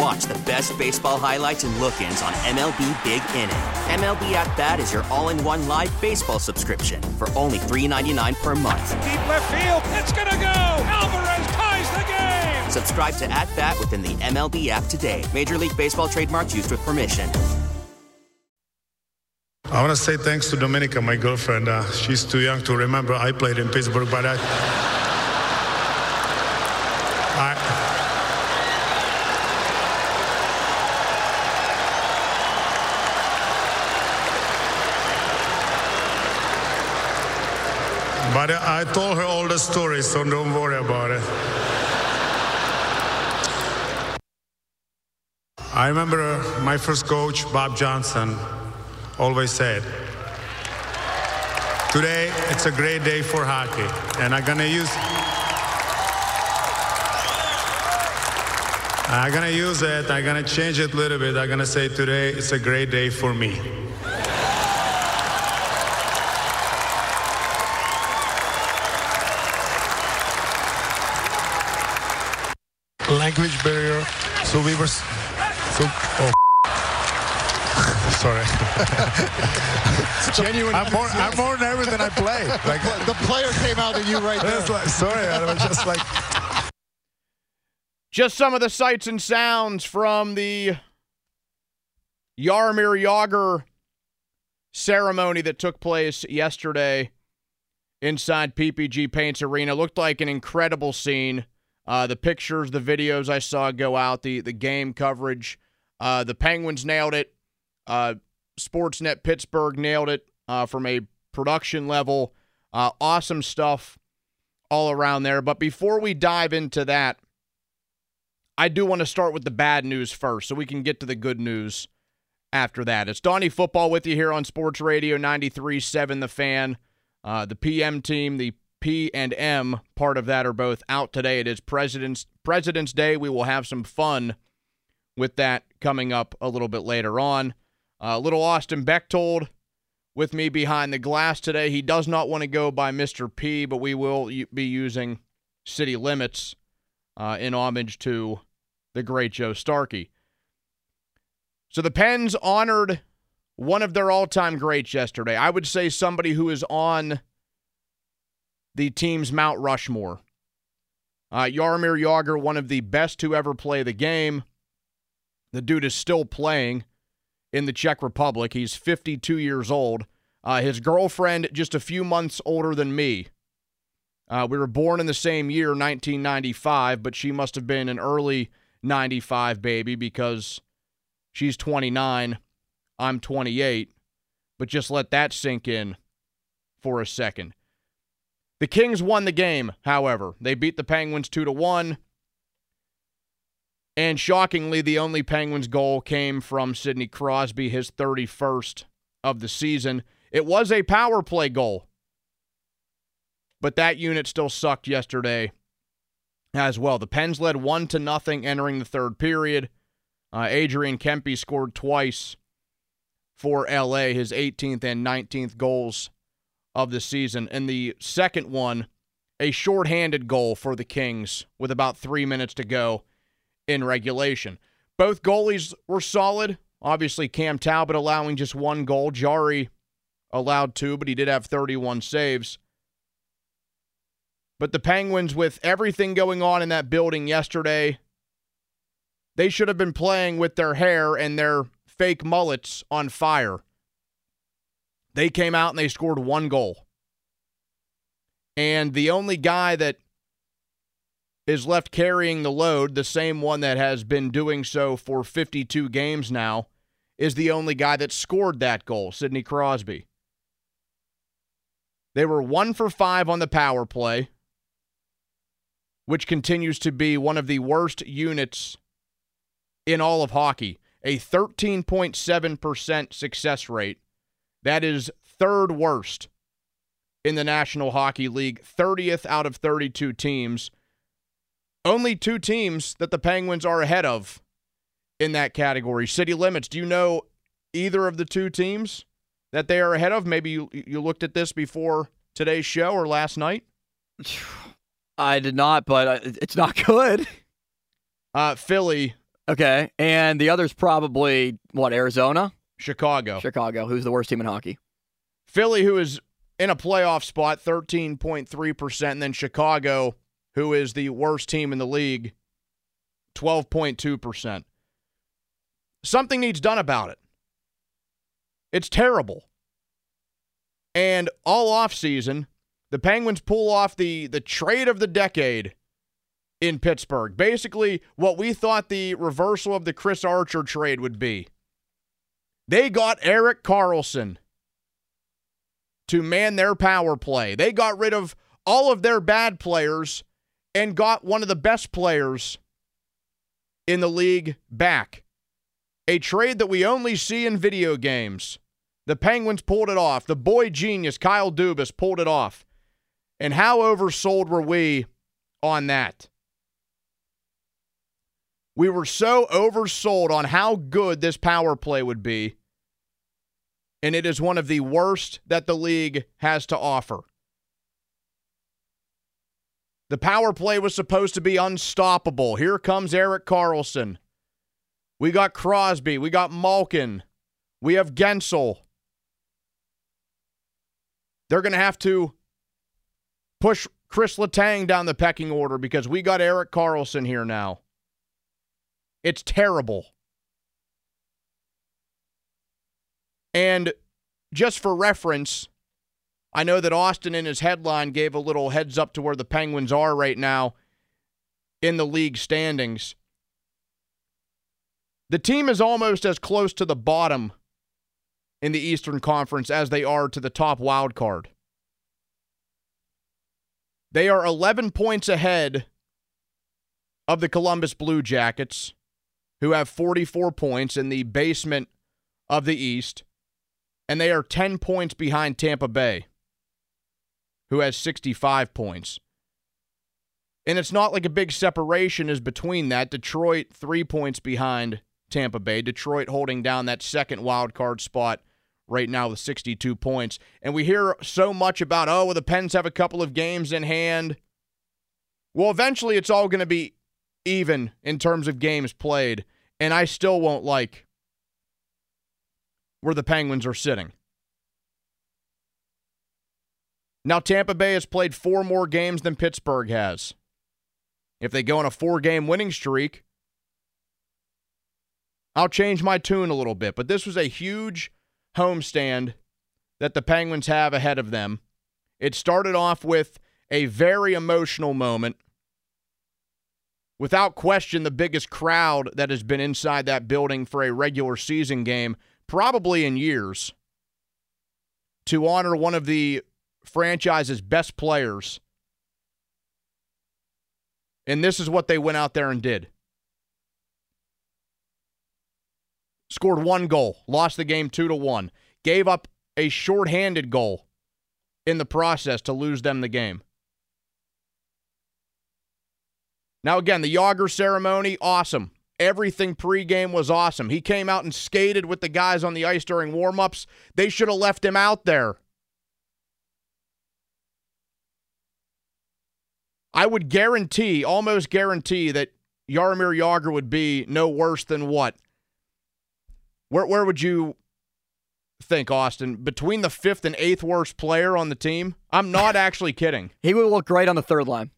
And watch the best baseball highlights and look ins on MLB Big Inning. MLB At Bat is your all in one live baseball subscription for only $3.99 per month. Deep left field, it's going to go. Alvarez ties the game. Subscribe to At Bat within the MLB app today. Major League Baseball trademarks used with permission. I want to say thanks to Dominika, my girlfriend. Uh, she's too young to remember I played in Pittsburgh, but I. I But I told her all the stories, so don't worry about it. I remember my first coach, Bob Johnson, always said, Today, it's a great day for hockey, and I'm gonna use. I'm gonna use it, I'm gonna change it a little bit. I'm gonna say today, it's a great day for me. Language barrier. So we were. So, oh. Sorry. it's genuine. I'm more, I'm more nervous than I play. Like the player came out of you right there. Like, sorry, I was just like. Just some of the sights and sounds from the Jaromir Jagr ceremony that took place yesterday inside PPG Paints Arena. Looked like an incredible scene. Uh, the pictures, the videos I saw go out, the the game coverage. Uh, the Penguins nailed it. Uh, Sportsnet Pittsburgh nailed it uh, from a production level. Uh, awesome stuff all around there. But before we dive into that, I do want to start with the bad news first so we can get to the good news after that. It's Donnie Football with you here on Sports Radio 93.7 The Fan. Uh, the PM team, the P and M part of that are both out today. It is President's President's Day. We will have some fun with that coming up a little bit later on. Uh, little Austin Bechtold with me behind the glass today. He does not want to go by Mr. P, but we will be using city limits uh, in homage to the great Joe Starkey. So the Pens honored one of their all-time greats yesterday. I would say somebody who is on the team's Mount Rushmore. Uh, Jaromir Jagr, one of the best to ever play the game. The dude is still playing in the Czech Republic. He's 52 years old. Uh, his girlfriend, just a few months older than me. Uh, we were born in the same year, 1995, but she must have been an early 95 baby because she's 29. I'm 28. But just let that sink in for a second. The Kings won the game, however. They beat the Penguins 2 to 1. And shockingly, the only Penguins goal came from Sidney Crosby, his 31st of the season. It was a power play goal. But that unit still sucked yesterday as well. The Pens led 1 to nothing entering the third period. Uh, Adrian Kempe scored twice for LA, his 18th and 19th goals of the season. And the second one, a shorthanded goal for the Kings with about three minutes to go in regulation. Both goalies were solid. Obviously, Cam Talbot allowing just one goal. Jarry allowed two, but he did have 31 saves. But the Penguins, with everything going on in that building yesterday, they should have been playing with their hair and their fake mullets on fire. They came out and they scored one goal. And the only guy that is left carrying the load, the same one that has been doing so for 52 games now, is the only guy that scored that goal, Sidney Crosby. They were one for five on the power play, which continues to be one of the worst units in all of hockey. A 13.7% success rate. That is third worst in the National Hockey League, 30th out of 32 teams. Only two teams that the Penguins are ahead of in that category. City Limits, do you know either of the two teams that they are ahead of? Maybe you, you looked at this before today's show or last night? I did not, but it's not good. Uh, Philly. Okay. And the other's probably, what, Arizona? Chicago. Chicago. Who's the worst team in hockey? Philly, who is in a playoff spot, 13.3%. And then Chicago, who is the worst team in the league, 12.2%. Something needs done about it. It's terrible. And all offseason, the Penguins pull off the, the trade of the decade in Pittsburgh. Basically, what we thought the reversal of the Chris Archer trade would be. They got Erik Karlsson to man their power play. They got rid of all of their bad players and got one of the best players in the league back. A trade that we only see in video games. The Penguins pulled it off. The boy genius, Kyle Dubas, pulled it off. And how oversold were we on that? We were so oversold on how good this power play would be. And it is one of the worst that the league has to offer. The power play was supposed to be unstoppable. Here comes Erik Karlsson. We got Crosby. We got Malkin. We have Guentzel. They're going to have to push Chris Letang down the pecking order because we got Erik Karlsson here now. It's terrible. And just for reference, I know that Austin in his headline gave a little heads up to where the Penguins are right now in the league standings. The team is almost as close to the bottom in the Eastern Conference as they are to the top wild card. They are 11 points ahead of the Columbus Blue Jackets, who have 44 points in the basement of the East, and they are 10 points behind Tampa Bay, who has 65 points. And it's not like a big separation is between that. Detroit, three points behind Tampa Bay. Detroit holding down that second wild card spot right now with 62 points. And we hear so much about, oh, well, the Pens have a couple of games in hand. Well, eventually it's all going to be even in terms of games played. And I still won't like where the Penguins are sitting. Now, Tampa Bay has played four more games than Pittsburgh has. If they go on a four game winning streak, I'll change my tune a little bit. But this was a huge homestand that the Penguins have ahead of them. It started off with a very emotional moment. Without question, the biggest crowd that has been inside that building for a regular season game, probably in years, to honor one of the franchise's best players. And this is what they went out there and did. scored one goal, lost the game 2 to 1, gave up a shorthanded goal in the process to lose them the game. Now again, the Jagr ceremony awesome. Everything pregame was awesome. He came out and skated with the guys on the ice during warmups. They should have left him out there. I would guarantee, almost guarantee, that Jaromir Jagr would be no worse than what? Where where would you think, Austin, between the fifth and eighth worst player on the team? I'm not actually kidding. He would look great on the third line.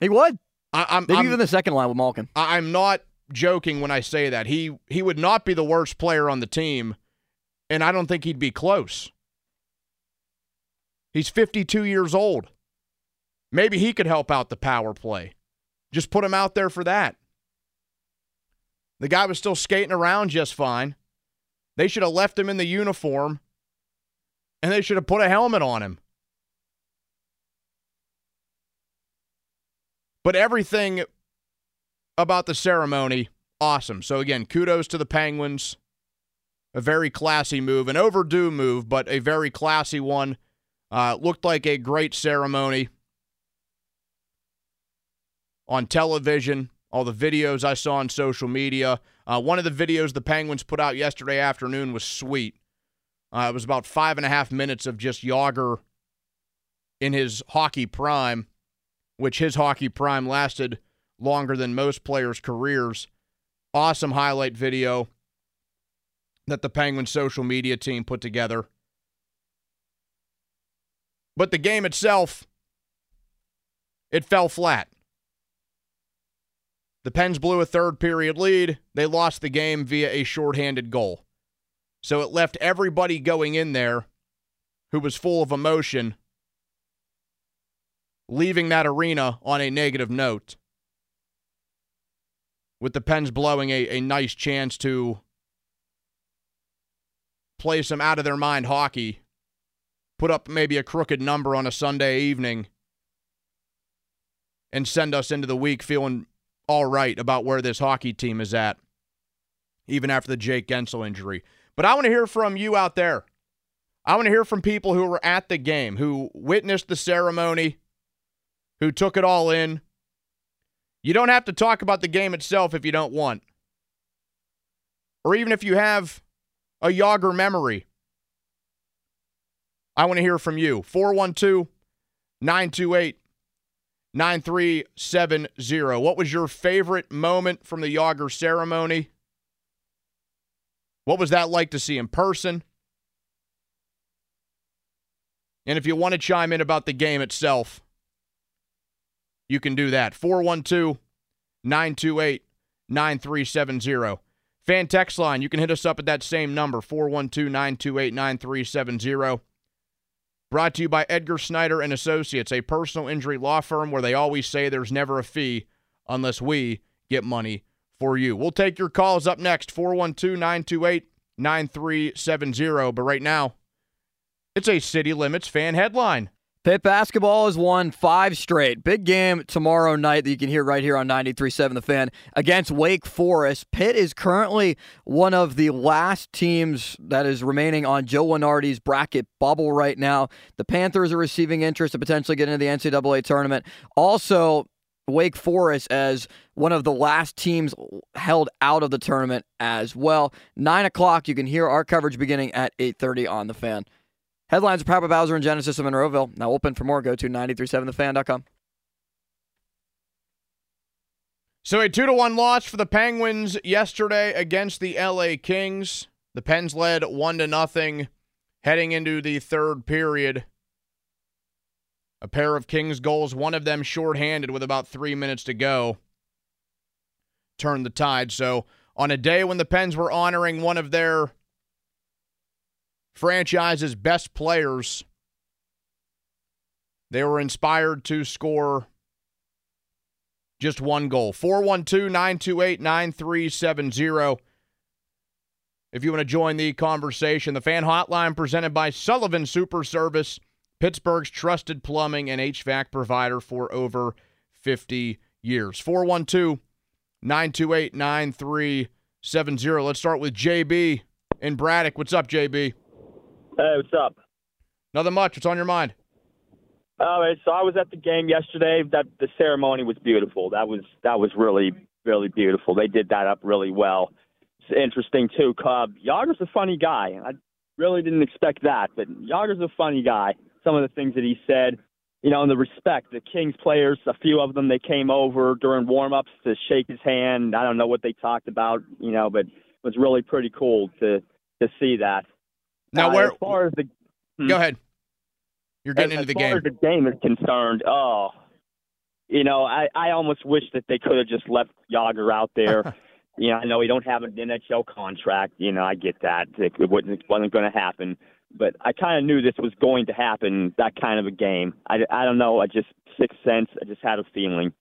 He would. I, I'm maybe I'm, even the second line with Malkin. I, I'm not joking when I say that. He he would not be the worst player on the team, and I don't think he'd be close. He's 52 years old. Maybe he could help out the power play. Just put him out there for that. The guy was still skating around just fine. They should have left him in the uniform and they should have put a helmet on him. But everything about the ceremony, awesome. So, again, kudos to the Penguins. A very classy move, an overdue move, but a very classy one. Uh, looked like a great ceremony on television, all the videos I saw on social media. Uh, one of the videos the Penguins put out yesterday afternoon was sweet. Uh, it was about five and a half minutes of just Jagr in his hockey prime, which his hockey prime lasted longer than most players' careers. Awesome highlight video that the Penguins social media team put together. But the game itself, it fell flat. The Pens blew a third period lead. They lost the game via a shorthanded goal. So it left everybody going in there who was full of emotion, leaving that arena on a negative note. With the Pens blowing a, a nice chance to play some out of their mind hockey, put up maybe a crooked number on a Sunday evening, and send us into the week feeling all right about where this hockey team is at, even after the Jake Guentzel injury. But I want to hear from you out there. I want to hear from people who were at the game, who witnessed the ceremony, who took it all in. You don't have to talk about the game itself if you don't want. Or even if you have a Jagr memory. I want to hear from you. 412 928 9370. What was your favorite moment from the Jagr ceremony? What was that like to see in person? And if you want to chime in about the game itself, you can do that. 412 928 9370. Fan text line, you can hit us up at that same number, 412 928 9370. Brought to you by Edgar Snyder and Associates, a personal injury law firm where they always say there's never a fee unless we get money for you. We'll take your calls up next 412 928 9370. But right now, it's a City Limits fan headline. Pitt basketball has won five straight. Big game tomorrow night that you can hear right here on 93.7 The Fan against Wake Forest. Pitt is currently one of the last teams that is remaining on Joe Lunardi's bracket bubble right now. The Panthers are receiving interest to potentially get into the NCAA tournament. Also, Wake Forest as one of the last teams held out of the tournament as well. Nine o'clock, you can hear our coverage beginning at 8.30 on The Fan. Headlines are Papa Bowser and Genesis of Monroeville. Now open for more. Go to 937thefan.com. So a two to one loss for the Penguins yesterday against the LA Kings. The Pens led one to nothing heading into the third period. A pair of Kings goals, one of them shorthanded with about three minutes to go, turned the tide. So on a day when the Pens were honoring one of their franchise's best players. They were inspired to score just one goal. 412 928 9370. If you want to join the conversation, the fan hotline presented by Sullivan Super Service, Pittsburgh's trusted plumbing and HVAC provider for over 50 years. 412 928 9370. Let's start with JB in Braddock. What's up, JB? Hey, what's up? Nothing much. What's on your mind? Oh, All right, so I was at the game yesterday. That the ceremony was beautiful. That was that was really really beautiful. They did that up really well. It's interesting too. Cub Jagr's a funny guy. I really didn't expect that, but Jagr's a funny guy. Some of the things that he said, you know, and the respect. The Kings players, a few of them, they came over during warm-ups to shake his hand. I don't know what they talked about, you know, but it was really pretty cool to to see that. Now, Uh, where? as far as the hmm. Go ahead. You're getting as, into the as far game. as the game is concerned, oh, you know, I, I almost wish that they could have just left Jagr out there. you know, I know he don't have an NHL contract. You know, I get that it, it wasn't, it wasn't going to happen, but I kind of knew this was going to happen. That kind of a game. I, I don't know. I just sixth sense. I just had a feeling.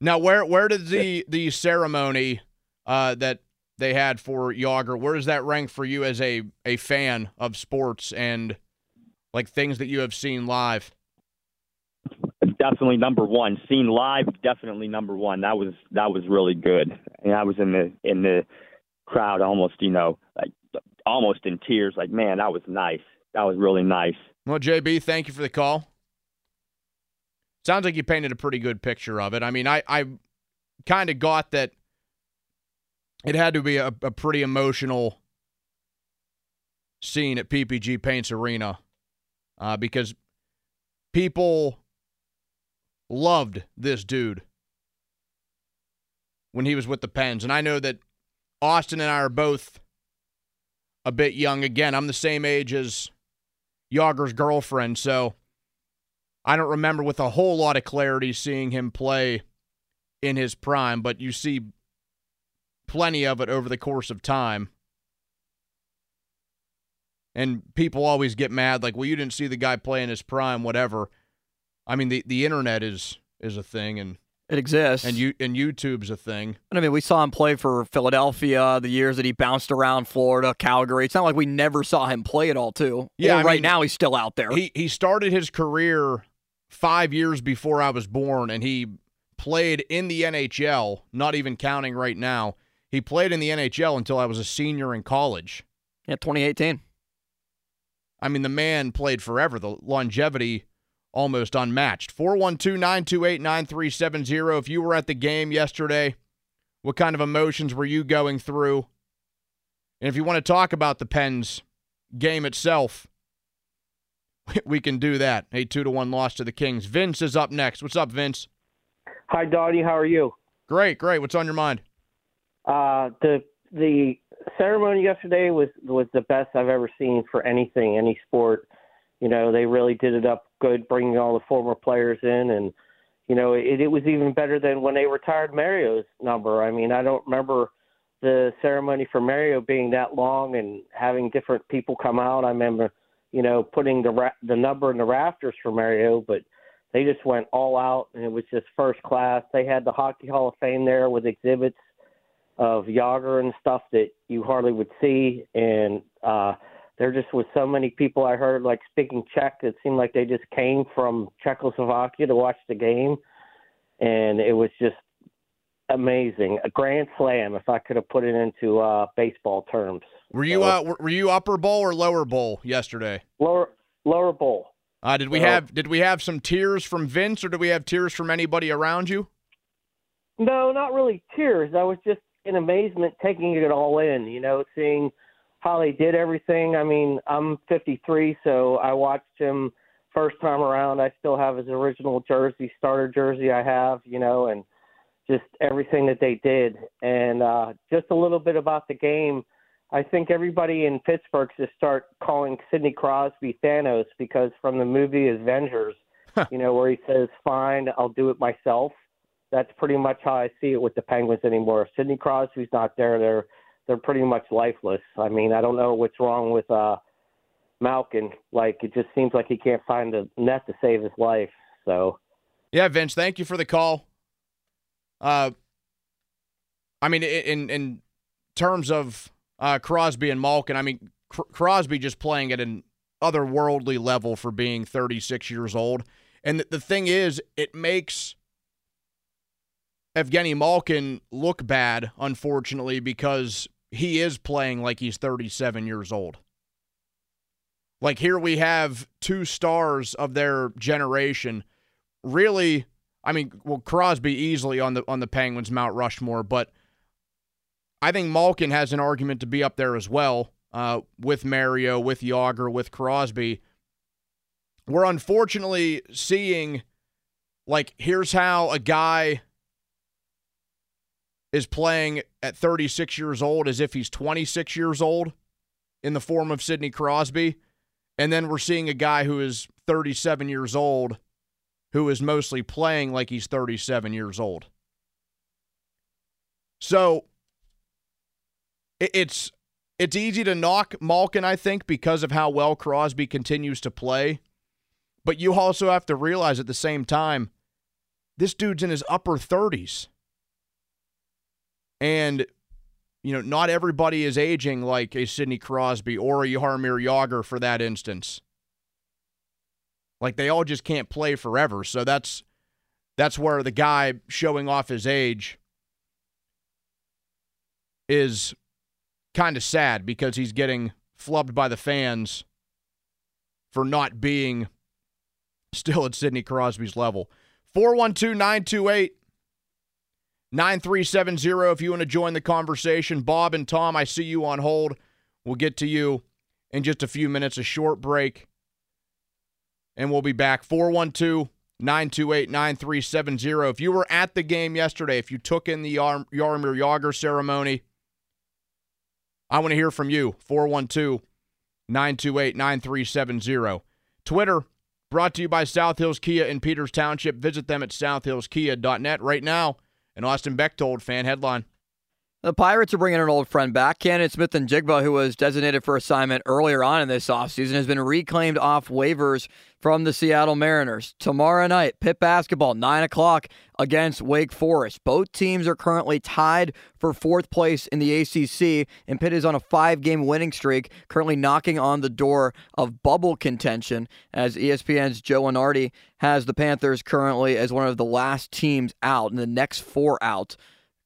Now, where where did the the ceremony uh, that they had for Jagr, where does that rank for you as a a fan of sports and like things that you have seen live? Definitely number one. Seen live, definitely number one. That was that was really good. And I was in the in the crowd, almost you know, like almost in tears. Like man, that was nice. That was really nice. Well, JB, thank you for the call. Sounds like you painted a pretty good picture of it. I mean, I I kind of got that it had to be a, a pretty emotional scene at PPG Paints Arena uh, because people loved this dude when he was with the Pens. And I know that Austin and I are both a bit young. Again, I'm the same age as Jagr's girlfriend, so I don't remember with a whole lot of clarity seeing him play in his prime, but you see plenty of it over the course of time. And people always get mad, like, well, you didn't see the guy play in his prime, whatever. I mean, the, the internet is is a thing, and it exists, and you and YouTube's a thing. And I mean, we saw him play for Philadelphia the years that he bounced around Florida, Calgary. It's not like we never saw him play at all, too. Yeah, right mean, now he's still out there. He he started his career five years before I was born, and he played in the NHL. Not even counting right now, he played in the NHL until I was a senior in college. Yeah, 2018. I mean, the man played forever. The longevity almost unmatched. 412 928 9370. If you were at the game yesterday, what kind of emotions were you going through? And if you want to talk about the Pens game itself, we can do that. A 2 to 1 loss to the Kings. Vince is up next. What's up, Vince? Hi, Dottie. How are you? Great, great. What's on your mind? Uh, the the ceremony yesterday was was the best I've ever seen for anything, any sport. You know, they really did it up good, bringing all the former players in, and you know, it, it was even better than when they retired Mario's number. I mean, I don't remember the ceremony for Mario being that long and having different people come out. I remember, you know, putting the ra- the number in the rafters for Mario, but they just went all out, and it was just first class. They had the Hockey Hall of Fame there with exhibits of Jagr and stuff that you hardly would see. And uh, there just was so many people I heard like speaking Czech. It seemed like they just came from Czechoslovakia to watch the game, and it was just amazing. A grand slam, if I could have put it into uh, baseball terms. Were you so, uh, were you upper bowl or lower bowl yesterday? Lower lower bowl. Uh, did we so, have did we have some tears from Vince or did we have tears from anybody around you? No, not really tears. I was just in amazement taking it all in, you know, seeing how they did everything. I mean, I'm 53, so I watched him first time around. I still have his original jersey, starter jersey I have, you know, and just everything that they did. And uh, just a little bit about the game. I think everybody in Pittsburgh should start calling Sidney Crosby Thanos because from the movie Avengers, you know, where he says, "Fine, I'll do it myself." That's pretty much how I see it with the Penguins anymore. If Sidney Crosby's not there, they're they're pretty much lifeless. I mean, I don't know what's wrong with uh Malkin. Like it just seems like he can't find a net to save his life. So Yeah, Vince, thank you for the call. Uh I mean in in terms of uh Crosby and Malkin, I mean Cr- Crosby just playing at an otherworldly level for being 36 years old. And the thing is, it makes Evgeny Malkin look bad, unfortunately, because he is playing like he's 37 years old. Like here we have two stars of their generation. Really, I mean, well, Crosby easily on the on the Penguins Mount Rushmore, but I think Malkin has an argument to be up there as well, uh, with Mario, with Jagr, with Crosby. We're unfortunately seeing, like, here's how a guy is playing at 36 years old as if he's 26 years old in the form of Sidney Crosby. And then we're seeing a guy who is 37 years old who is mostly playing like he's 37 years old. So it's it's easy to knock Malkin, I think, because of how well Crosby continues to play. But you also have to realize at the same time, this dude's in his upper 30s. And, you know, not everybody is aging like a Sidney Crosby or a Jaromir Jagr for that instance. Like they all just can't play forever. So that's that's where the guy showing off his age is kind of sad because he's getting flubbed by the fans for not being still at Sidney Crosby's level. 412 928 9370 if you want to join the conversation. Bob and Tom, I see you on hold. We'll get to you in just a few minutes, a short break, and we'll be back. 412 928 9370. If you were at the game yesterday, if you took in the Yar- Jaromir Jagr ceremony, I want to hear from you. 412 928 9370. Twitter brought to you by South Hills Kia in Peters Township. Visit them at southhillskia.net right now. An Austin Bechtold fan headline. The Pirates are bringing an old friend back. Canaan Smith-Njigba, who was designated for assignment earlier on in this offseason, has been reclaimed off waivers from the Seattle Mariners. Tomorrow night, Pitt basketball, 9 o'clock against Wake Forest. Both teams are currently tied for fourth place in the ACC, and Pitt is on a five game winning streak, currently knocking on the door of bubble contention, as ESPN's Joe Lunardi has the Panthers currently as one of the last teams out, and the next four out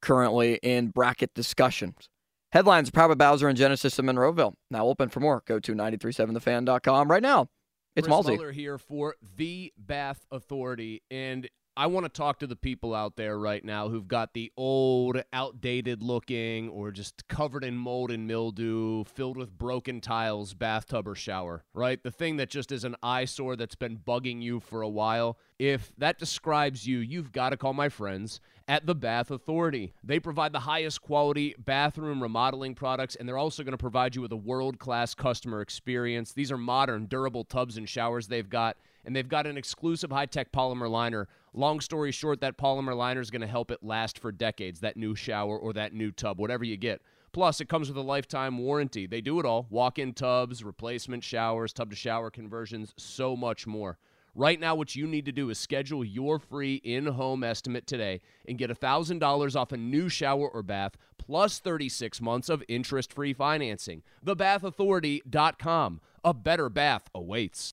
currently in bracket discussions. Headlines by Bowser and Genesis of Monroeville. Now open for more. Go to 937thefan.com right now. It's Chris. Here for the Bath Authority, and I want to talk to the people out there right now who've got the old, outdated looking, or just covered in mold and mildew, filled with broken tiles bathtub or shower, right? The thing that just is an eyesore that's been bugging you for a while. If that describes you, you've got to call my friends at the Bath Authority. They provide the highest quality bathroom remodeling products, and they're also going to provide you with a world class customer experience. These are modern, durable tubs and showers they've got, and they've got an exclusive high tech polymer liner. Long story short, that polymer liner is going to help it last for decades, that new shower or that new tub, whatever you get. Plus, it comes with a lifetime warranty. They do it all walk in tubs, replacement showers, tub to shower conversions, so much more. Right now, what you need to do is schedule your free in home estimate today and get $1,000 off a new shower or bath plus 36 months of interest free financing. TheBathAuthority.com. A better bath awaits.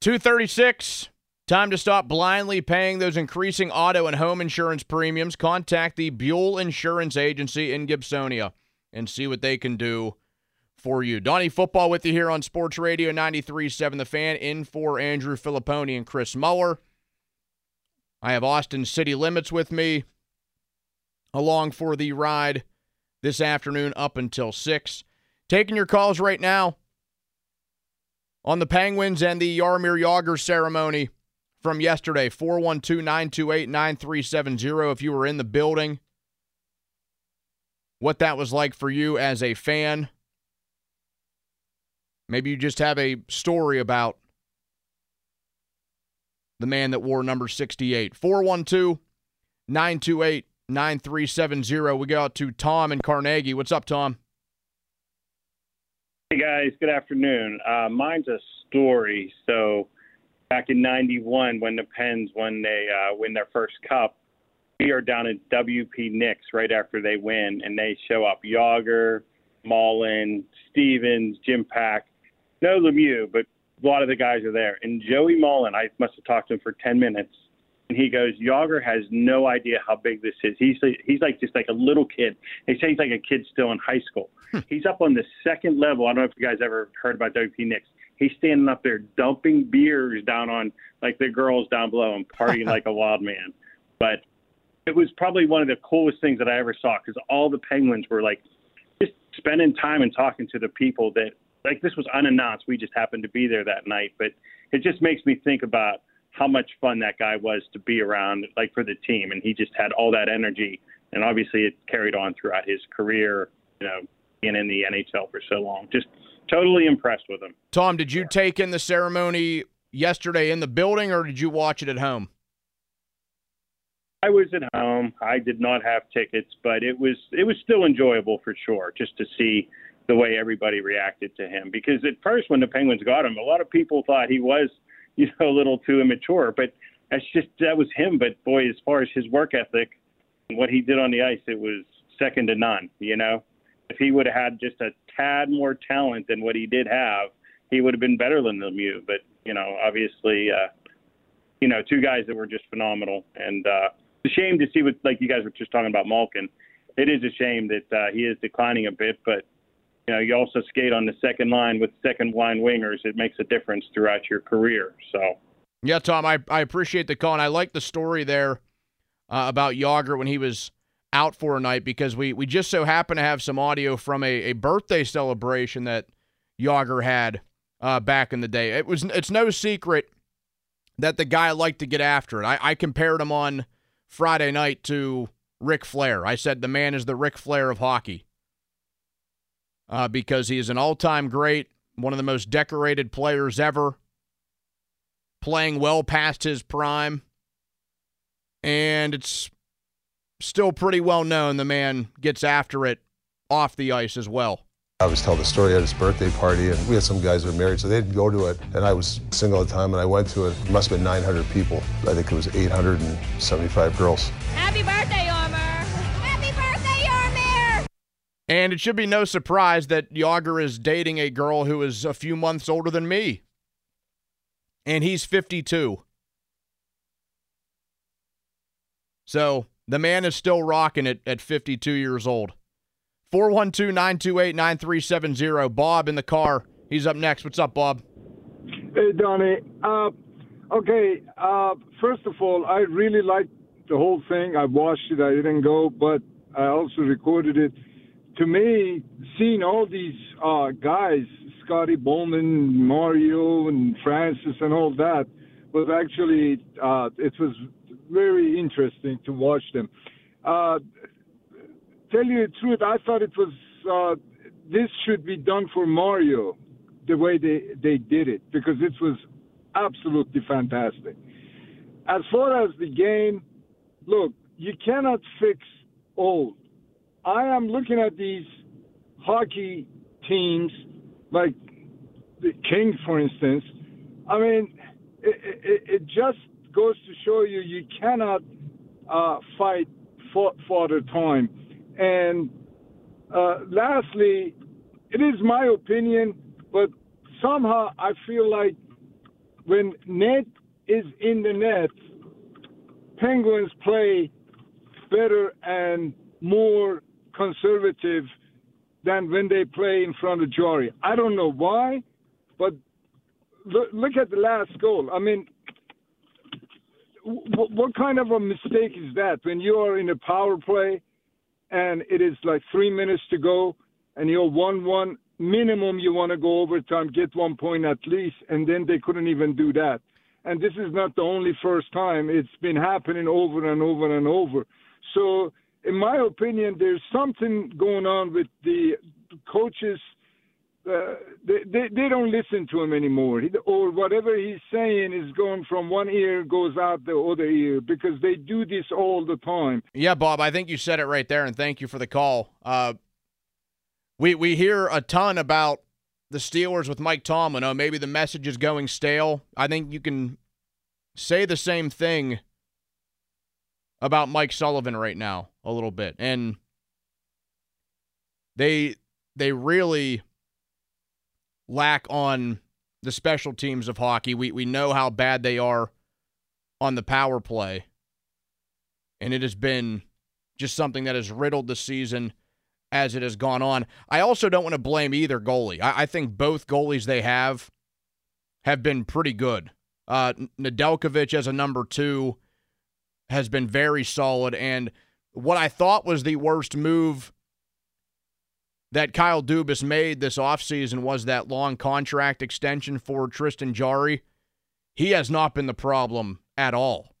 236. Time to stop blindly paying those increasing auto and home insurance premiums. Contact the Buell Insurance Agency in Gibsonia and see what they can do for you. Donnie Football with you here on Sports Radio 93.7 The Fan, in for Andrew Fillipponi and Chris Mueller. I have Austin City Limits with me along for the ride this afternoon up until 6. Taking your calls right now on the Penguins and the Jaromir Jagr ceremony from yesterday 412 928 9370 if you were in the building. What that was like for you as a fan. Maybe you just have a story about the man that wore number 68. 412 928 9370. We go out to Tom in Carnegie. What's up, Tom? Guys. Good afternoon. Uh, mine's a story. So, back in 91 when the Pens when they uh, win their first cup. We are down at WP Nicks right after they win, and they show up Jagr, Mullen, Stevens, Jim Paek. No Lemieux, but a lot of the guys are there. And Joey Mullen, I must have talked to him for 10 minutes. And he goes, Jagr has no idea how big this is. He's he's like just like a little kid. They say he's like a kid still in high school. Hmm. he's up on the second level. I don't know if you guys ever heard about WP Nicks. He's standing up there dumping beers down on like the girls down below and partying like a wild man. But it was probably one of the coolest things that I ever saw because all the Penguins were like just spending time and talking to the people that like this was unannounced. We just happened to be there that night, but it just makes me think about how much fun that guy was to be around, like for the team, and he just had all that energy, and obviously it carried on throughout his career. You know, being in the NHL for so long, just totally impressed with him. Tom, did you take in the ceremony yesterday in the building, or did you watch it at home? I was at home. I did not have tickets, but it was it was still enjoyable for sure, just to see the way everybody reacted to him. Because at first, when the Penguins got him, a lot of people thought he was, you know, a little too immature. But that's just that was him. But boy, as far as his work ethic and what he did on the ice, it was second to none. You know, if he would have had just a tad more talent than what he did have, he would have been better than Lemieux. But you know, obviously, uh, you know, two guys that were just phenomenal, and uh, it's a shame to see what like you guys were just talking about Malkin. It is a shame that uh, he is declining a bit, but you know, you also skate on the second line with second line wingers. It makes a difference throughout your career. So. Yeah, Tom, I, I appreciate the call, and I like the story there uh, about Jagr when he was out for a night because we, we just so happen to have some audio from a, a birthday celebration that Jagr had uh, back in the day. It was it's no secret that the guy liked to get after it. I, I compared him on Friday night to Ric Flair. I said the man is the Ric Flair of hockey uh, because he is an all time great, one of the most decorated players ever, playing well past his prime. And it's still pretty well known the man gets after it off the ice as well. I was telling the story at his birthday party, and we had some guys who were married, so they didn't go to it. And I was single at the time, and I went to it. It must have been 900 people. I think it was 875 girls. Happy birthday, And it should be no surprise that Jagr is dating a girl who is a few months older than me. And he's 52. So the man is still rocking it at 52 years old. 412 928 9370. Bob in the car. He's up next. What's up, Bob? Hey, Donnie. Uh, okay, uh, first of all, I really liked the whole thing. I watched it. I didn't go, but I also recorded it. To me, seeing all these uh, guys, Scotty Bowman, Mario, and Francis, and all that, was actually uh, it was very interesting to watch them. Uh, tell you the truth, I thought it was uh, this should be done for Mario, the way they they did it because it was absolutely fantastic. As far as the game, look, you cannot fix old. I am looking at these hockey teams like the Kings, for instance. I mean, it, it, it just goes to show you you cannot uh, fight for, for the time. And uh, lastly, it is my opinion, but somehow I feel like when net is in the net, Penguins play better and more conservative than when they play in front of Jarry. I don't know why, but look, at the last goal. I mean, what, kind of a mistake is that when you are in a power play and it is like three minutes to go and you're one one minimum you want to go overtime get one point at least and then they couldn't even do that and this is not the only first time it's been happening over and over and over so in my opinion there's something going on with the coaches uh, they, they they don't listen to him anymore, he, or whatever he's saying is going from one ear goes out the other ear because they do this all the time. Yeah, Bob, I think you said it right there, and thank you for the call. Uh, we we hear a ton about the Steelers with Mike Tomlin. Oh, maybe the message is going stale. I think you can say the same thing about Mike Sullivan right now a little bit, and they they really lack on the special teams of hockey. We we know how bad they are on the power play. And it has been just something that has riddled the season as it has gone on. I also don't want to blame either goalie. I, I think both goalies they have have been pretty good. Uh, Nedeljkovic as a number two has been very solid. And what I thought was the worst move that Kyle Dubas made this offseason was that long contract extension for Tristan Jarry. He has not been the problem at all.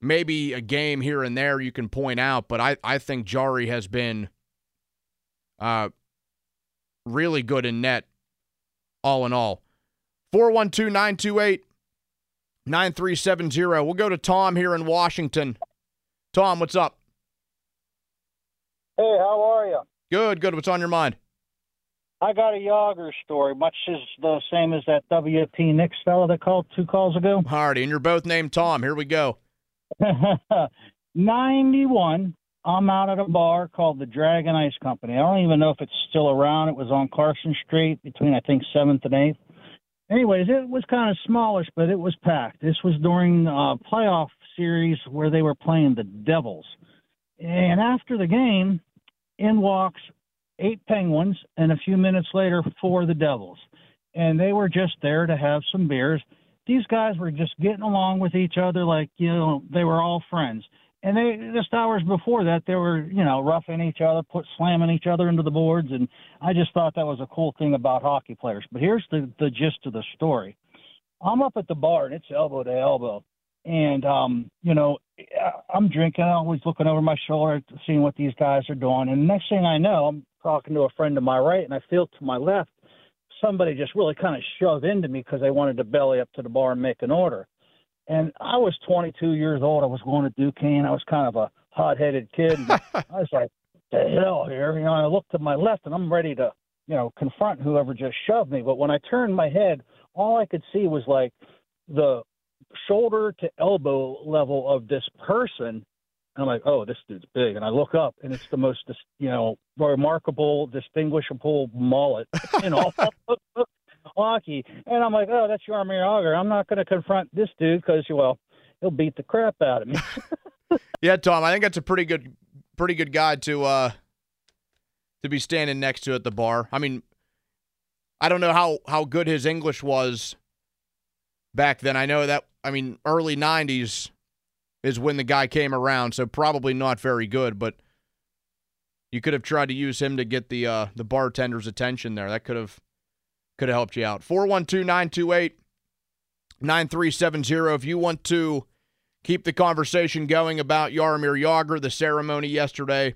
Maybe a game here and there you can point out, but I, I think Jarry has been uh, really good in net all in all. 412 928 9370. We'll go to Tom here in Washington. Tom, what's up? Hey, how are you? Good, good. What's on your mind? I got a Jagr story, much as the same as that WP Nix fellow that called two calls ago. Hardy, and you're both named Tom. Here we go. 91. I'm out at a bar called the Dragon Ice Company. I don't even know if it's still around. It was on Carson Street between, I think, 7th and 8th. Anyways, it was kind of smallish, but it was packed. This was during a playoff series where they were playing the Devils. And after the game, in walks eight Penguins, and a few minutes later, four the Devils. And they were just there to have some beers. These guys were just getting along with each other like, you know, they were all friends. And they just hours before that, they were, you know, roughing each other, put slamming each other into the boards. And I just thought that was a cool thing about hockey players. But here's the, the gist of the story I'm up at the bar, and it's elbow to elbow and um, you know, I'm drinking, I'm always looking over my shoulder, seeing what these guys are doing. And the next thing I know, I'm talking to a friend to my right, and I feel to my left, somebody just really kind of shoved into me because they wanted to belly up to the bar and make an order. And I was 22 years old. I was going to Duquesne. I was kind of a hot-headed kid. I was like, "The hell here!" You know, I looked to my left, and I'm ready to, you know, confront whoever just shoved me. But when I turned my head, all I could see was like the shoulder to elbow level of this person. I'm like, oh, this dude's big. And I look up, and it's the most, you know, remarkable, distinguishable mullet in all hockey. And I'm like, oh, that's Jaromir Jagr. I'm not going to confront this dude because, well, he'll beat the crap out of me. yeah, Tom, I think that's a pretty good, pretty good guy to uh to be standing next to at the bar. I mean, I don't know how how good his English was back then. I know that I mean, early 90s is when the guy came around, so probably not very good, but you could have tried to use him to get the uh, the bartender's attention there. That could have could have helped you out. 412-928-9370 if you want to keep the conversation going about Jaromir Jagr, the ceremony yesterday,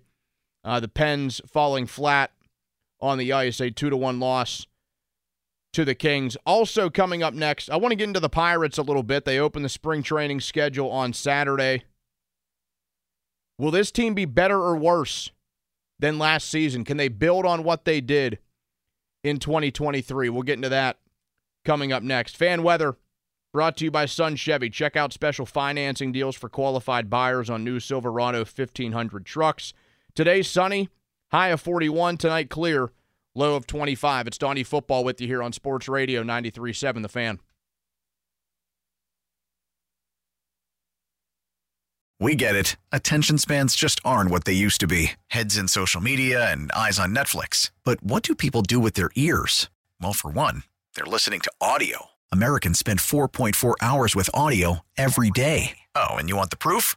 uh, the Pens falling flat on the ice, a 2 to 1 loss to the Kings. Also, coming up next, I want to get into the Pirates a little bit. They open the spring training schedule on Saturday. Will this team be better or worse than last season? Can they build on what they did in 2023? We'll get into that coming up next. Fan weather brought to you by Sun Chevy. Check out special financing deals for qualified buyers on new Silverado 1500 trucks. Today, sunny, high of 41. Tonight, clear low of 25. It's Donny Football with you here on Sports Radio 93.7 The Fan. We get it. Attention spans just aren't what they used to be. Heads in social media and eyes on Netflix. But what do people do with their ears? Well, for one, they're listening to audio. Americans spend 4.4 hours with audio every day. Oh, and you want the proof?